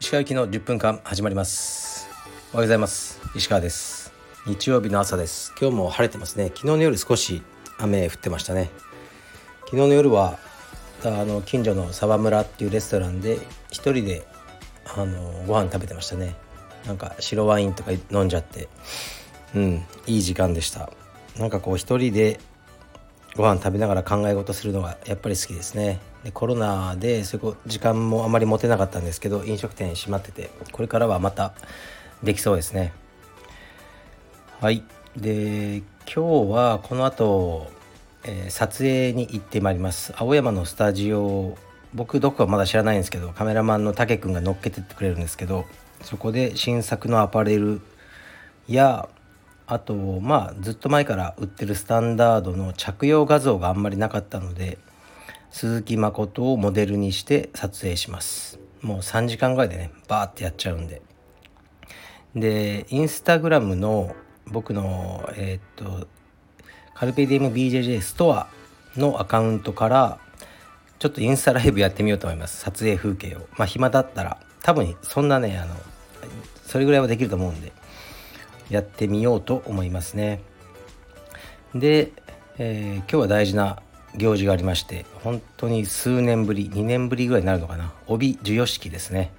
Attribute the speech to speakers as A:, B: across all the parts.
A: 石川行きの10分間始まります。おはようございます。石川です。日曜日の朝です。今日も晴れてますね。昨日の夜少し雨降ってましたね。昨日の夜はあの近所の沢村っていうレストランで一人であのご飯食べてましたね。なんか白ワインとか飲んじゃって。うんいい時間でした。なんかこう一人でご飯食べながら考え事するのがやっぱり好きですね。でコロナでそこ時間もあまり持てなかったんですけど飲食店閉まっててこれからはまたできそうですね。はい。で今日はこの後、えー、撮影に行ってまいります。青山のスタジオ僕どこかまだ知らないんですけどカメラマンのたけくんが乗っけてってくれるんですけどそこで新作のアパレルやあとまあずっと前から売ってるスタンダードの着用画像があんまりなかったので鈴木誠をモデルにして撮影します。もう3時間ぐらいでねバーってやっちゃうんで。でインスタグラムの僕のえー、っとカルペディエム BJJ ストアのアカウントからちょっとインスタライブやってみようと思います。撮影風景を。まあ暇だったら多分そんなねあのそれぐらいはできると思うんで。やってみようと思いますね。で、えー、今日は大事な行事がありまして本当に数年ぶり2年ぶりぐらいになるのかな。帯授与式ですね。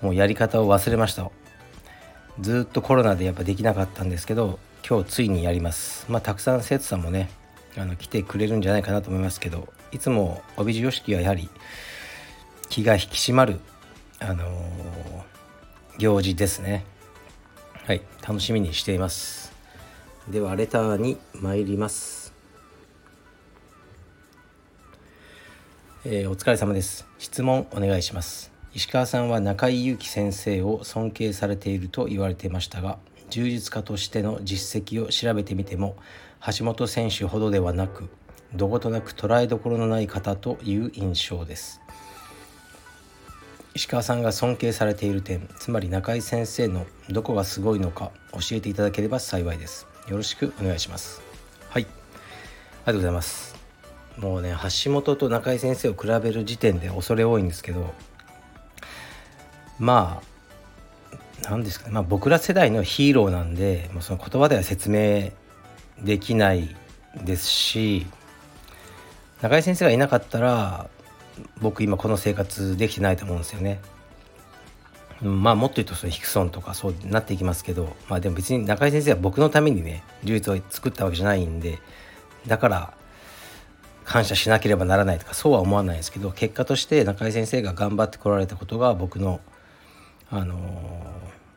A: もうやり方を忘れました。ずっとコロナでやっぱできなかったんですけど今日ついにやります。まあたくさん生徒さんもねあの来てくれるんじゃないかなと思いますけどいつも帯授与式はやはり気が引き締まるあのー、行事ですね。はい楽しみにしています。ではレターに参ります。えー、お疲れ様です。質問お願いします。石川さんは中井祐樹先生を尊敬されていると言われていましたが柔術家としての実績を調べてみても橋本選手ほどではなくどことなく捉えどころのない方という印象です。石川さんが尊敬されている点つまり中井先生のどこがすごいのか教えていただければ幸いです。よろしくお願いします。はい。ありがとうございます。もうね橋本と中井先生を比べる時点で恐れ多いんですけどまあ何ですかね、まあ、僕ら世代のヒーローなんでもうその言葉では説明できないですし中井先生がいなかったら僕今この生活できてないと思うんですよね。まあもっと言うとそれヒクソンとかそうなっていきますけどまあでも別に中井先生は僕のためにね呪術を作ったわけじゃないんでだから感謝しなければならないとかそうは思わないですけど結果として中井先生が頑張ってこられたことが僕の、あのー、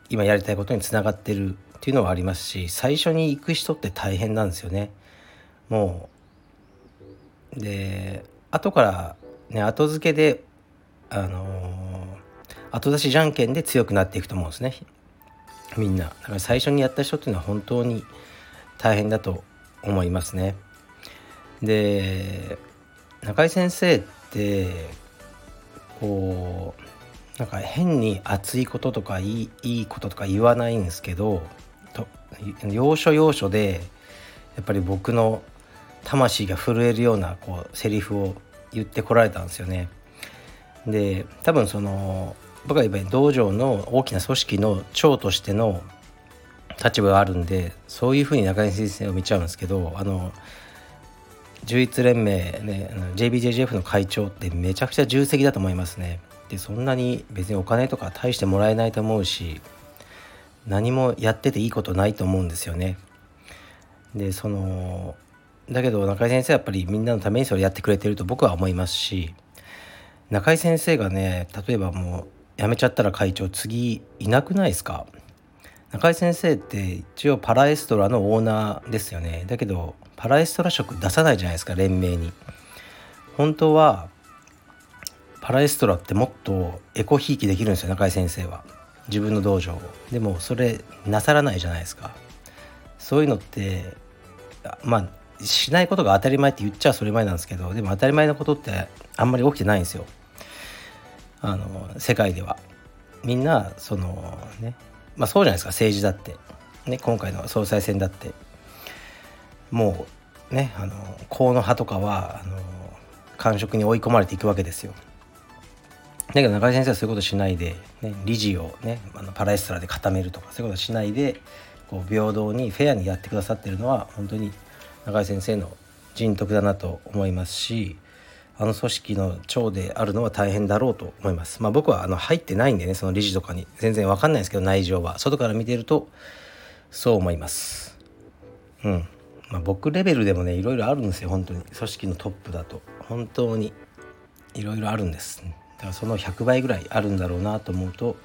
A: 今やりたいことにつながってるっていうのはありますし最初に行く人って大変なんですよね。もうで後からね後付けであのー、後出しじゃんけんで強くなっていくと思うんですね。みんな。だから最初にやった人っていうのは本当に大変だと思いますね。で中井先生ってこうなんか変に熱いこととかいいいいこととか言わないんですけどと要所要所でやっぱり僕の魂が震えるようなこうセリフを言ってこられたんですよね。で多分その僕は今道場の大きな組織の長としての立場があるんでそういうふうに中西先生を見ちゃうんですけどあの充実連盟ね JBJJF の会長ってめちゃくちゃ重責だと思いますね。でそんなに別にお金とか大してもらえないと思うし何もやってていいことないと思うんですよね。でそのだけど中井先生はやっぱりみんなのためにそれやってくれてると僕は思いますし中井先生がね例えばもう辞めちゃったら会長次いなくないですか？中井先生って一応パラエストラのオーナーですよね。だけどパラエストラ色出さないじゃないですか連盟に。本当はパラエストラってもっとエコひいきできるんですよ中井先生は。自分の道場を。でもそれなさらないじゃないですか。そういうのってまあしないことが当たり前って言っちゃそれ前なんですけどでも当たり前のことってあんまり起きてないんですよ。あの世界では。みんなそのね。まあそうじゃないですか。政治だって。ね今回の総裁選だって。もうねあの河野派とかはあの官職に追い込まれていくわけですよ。だけど中井先生はそういうことしないで、ね、理事をねあのパラエストラで固めるとかそういうことしないでこう平等にフェアにやってくださってるのは本当に中井先生の人徳だなと思いますしあの組織の長であるのは大変だろうと思います。まあ、僕はあの入ってないんでねその理事とかに全然わかんないですけど内情は外から見てるとそう思います。うん。まあ、僕レベルでもねいろいろあるんですよ本当に組織のトップだと本当にいろいろあるんです。だからその100倍ぐらいあるんだろうなと思うと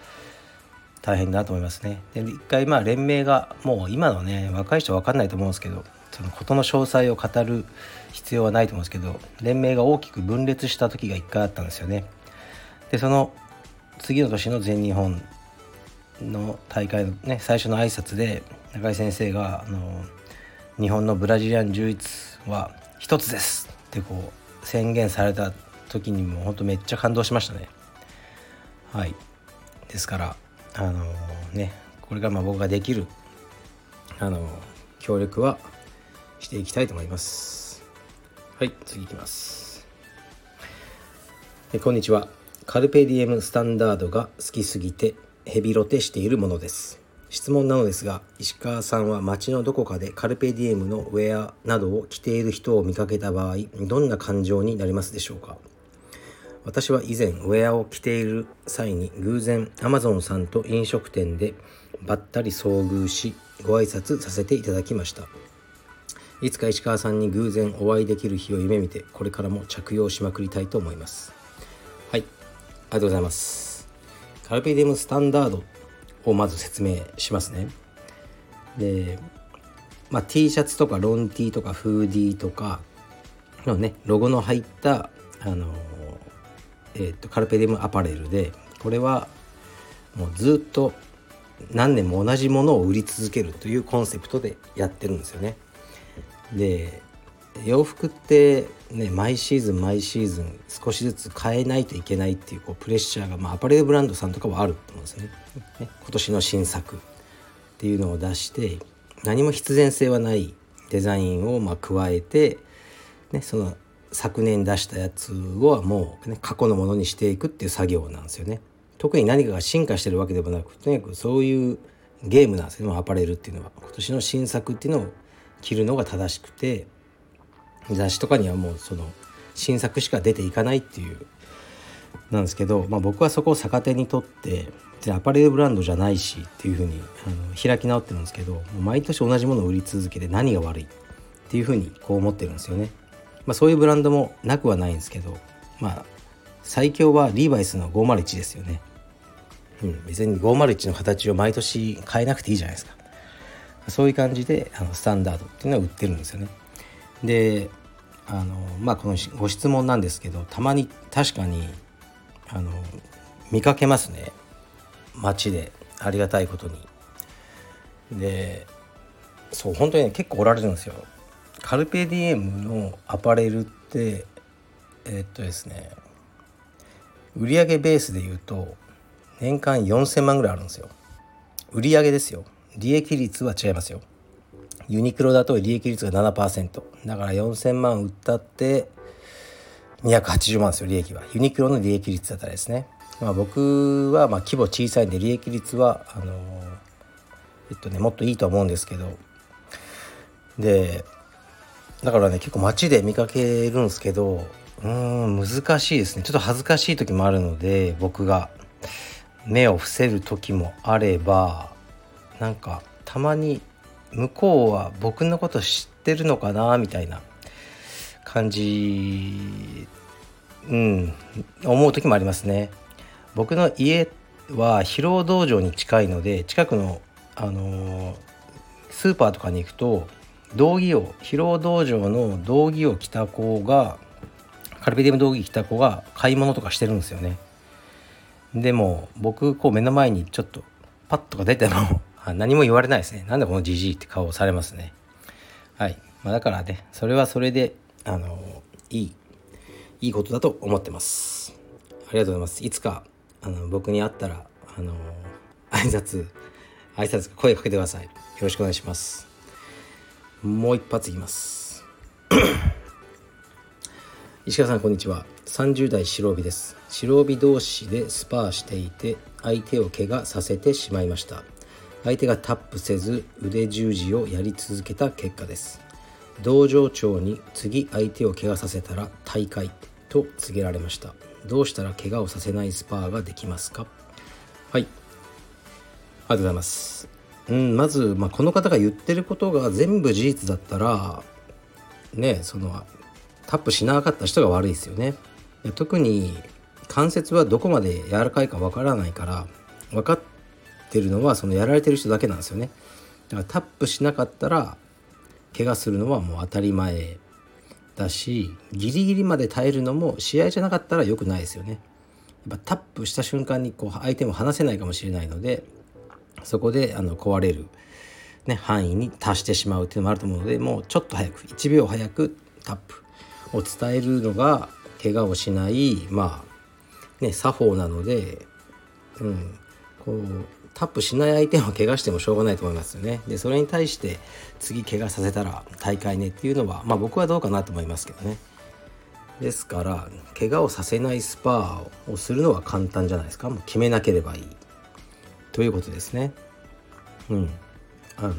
A: 大変だと思いますね。で一回まあ連盟がもう今のね若い人は分かんないと思うんですけどその事の詳細を語る必要はないと思うんですけど連盟が大きく分裂した時が1回あったんですよね。でその次の年の全日本の大会のね最初の挨拶で中井先生があの「日本のブラジリアン柔術は一つです」ってこう宣言された時にも本当めっちゃ感動しましたね。はいですからあのねこれがまあ僕ができるあの協力はしていきたいと思います。はい次いきます。えこんにちは。カルペディエムスタンダードが好きすぎてヘビロテしているものです。質問なのですが石川さんは街のどこかでカルペディエムのウェアなどを着ている人を見かけた場合どんな感情になりますでしょうか？私は以前ウェアを着ている際に偶然 Amazon さんと飲食店でばったり遭遇しご挨拶させていただきましたいつか石川さんに偶然お会いできる日を夢見てこれからも着用しまくりたいと思います。はい。ありがとうございます。カルペディウムスタンダードをまず説明しますね。で、まあ、T シャツとかロン T とかフーディーとかのねロゴの入ったあのえーと、カルペディムアパレルでこれはもうずっと何年も同じものを売り続けるというコンセプトでやってるんですよね。で洋服ってね毎シーズン毎シーズン少しずつ変えないといけないっていうこうプレッシャーが、まあ、アパレルブランドさんとかはあると思うんですね。ね今年の新作っていうのを出して何も必然性はないデザインをま加えて、ね、その昨年出したやつをもう、ね、過去のものにしていくっていう作業なんですよね。特に何かが進化してるわけでもなくとにかくそういうゲームなんですよアパレルっていうのは今年の新作っていうのを着るのが正しくて雑誌とかにはもうその新作しか出ていかないっていうなんですけど、まあ、僕はそこを逆手にとってアパレルブランドじゃないしっていうふうにあの開き直ってるんですけど毎年同じものを売り続けて何が悪いっていうふうにこう思ってるんですよね。まあ、そういうブランドもなくはないんですけどまあ最強はリーバイスの501ですよね。うん、別に501の形を毎年変えなくていいじゃないですか。そういう感じであのスタンダードっていうのは売ってるんですよね。であのまあこのご質問なんですけどたまに確かにあの見かけますね街でありがたいことに。でそう本当に、ね、結構おられるんですよカルペディエムのアパレルってえ、っとですね売上ベースで言うと年間4,000万ぐらいあるんですよ売上ですよ利益率は違いますよ。ユニクロだと利益率が7%だから4,000万売ったって280万ですよ利益は。ユニクロの利益率だったらですね。まあ僕はまあ規模小さいんで利益率はあのえっとねもっといいと思うんですけど。でだからね結構街で見かけるんですけどうん難しいですね。ちょっと恥ずかしい時もあるので僕が目を伏せる時もあればなんかたまに向こうは僕のこと知ってるのかなみたいな感じうん思う時もありますね。僕の家は疲労道場に近いので近くのあのー、スーパーとかに行くと道着を疲労道場の道着を着た子がカルペディウム道着着た子が買い物とかしてるんですよね。でも僕こう目の前にちょっとパッとか出ても何も言われないですね。なんでこのじじいって顔をされますね。はい、まあ、だからねそれはそれであのいいいいことだと思ってます。ありがとうございます。いつかあの僕に会ったらあの挨拶挨拶声かけてください。よろしくお願いします。もう一発いきます。石川さんこんにちは。30代白帯です。白帯同士でスパーしていて相手を怪我させてしまいました。相手がタップせず腕十字をやり続けた結果です。道場長に次相手を怪我させたら大会と告げられました。どうしたら怪我をさせないスパーができますか？はい。ありがとうございます。うんまず、まあ、この方が言ってることが全部事実だったらねそのタップしなかった人が悪いですよね。特に関節はどこまで柔らかいかわからないから分かってるのはそのやられてる人だけなんですよね。だからタップしなかったら怪我するのはもう当たり前だしギリギリまで耐えるのも試合じゃなかったら良くないですよね。やっぱタップした瞬間にこう相手も離せないかもしれないのでそこであの壊れる、ね、範囲に達してしまうっていうのもあると思うのでもうちょっと早く1秒早くタップ。を伝えるのが怪我をしないまあね作法なので、うん、こうタップしない相手は怪我してもしょうがないと思いますよね。でそれに対して次怪我させたら大会ねっていうのはまあ僕はどうかなと思いますけどね。ですから怪我をさせないスパーをするのは簡単じゃないですかもう決めなければいいということですね。うん、あの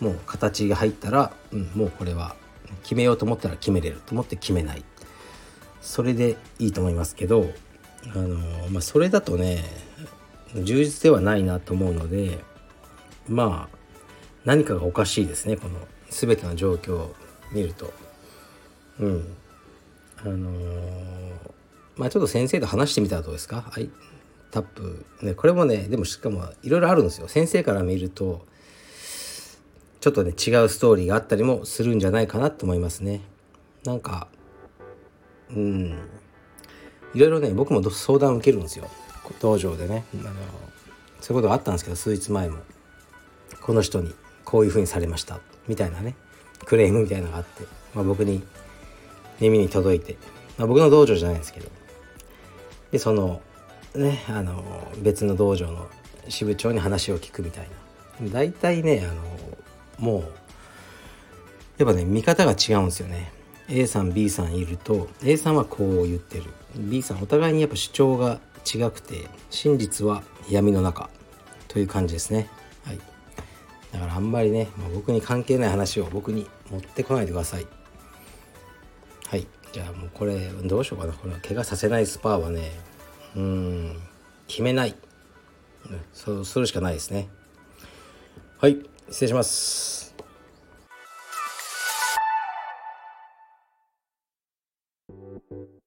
A: もう形が入ったら、うん、もうこれは決めようと思ったら決めれると思って決めないそれでいいと思いますけどあの、まあ、それだとね充実ではないなと思うのでまあ何かがおかしいですね。この全ての状況を見ると。うん。あのー、まあちょっと先生と話してみたらどうですか？はい。タップ。ねこれもねでもしかもいろいろあるんですよ。先生から見るとちょっとね違うストーリーがあったりもするんじゃないかなと思いますね。なんかうん。いろいろね僕も相談受けるんですよ。道場でねあのそういうことがあったんですけど数日前も。この人にこういうふうにされました。みたいなねクレームみたいなのがあって、まあ、僕に耳に届いて、まあ、僕の道場じゃないんですけど。でそのねあの別の道場の支部長に話を聞くみたいな。大体ねあのもうやっぱね見方が違うんですよね。A さん B さんいると A さんはこう言ってる。B さんお互いにやっぱ主張が違くて真実は闇の中という感じですね。はい。だからあんまりね、まあ、僕に関係ない話を僕に持ってこないでください。はい。じゃあもうこれどうしようかな。これは怪我させないスパーはねうん決めない、そうするしかないですね。はい。失礼します。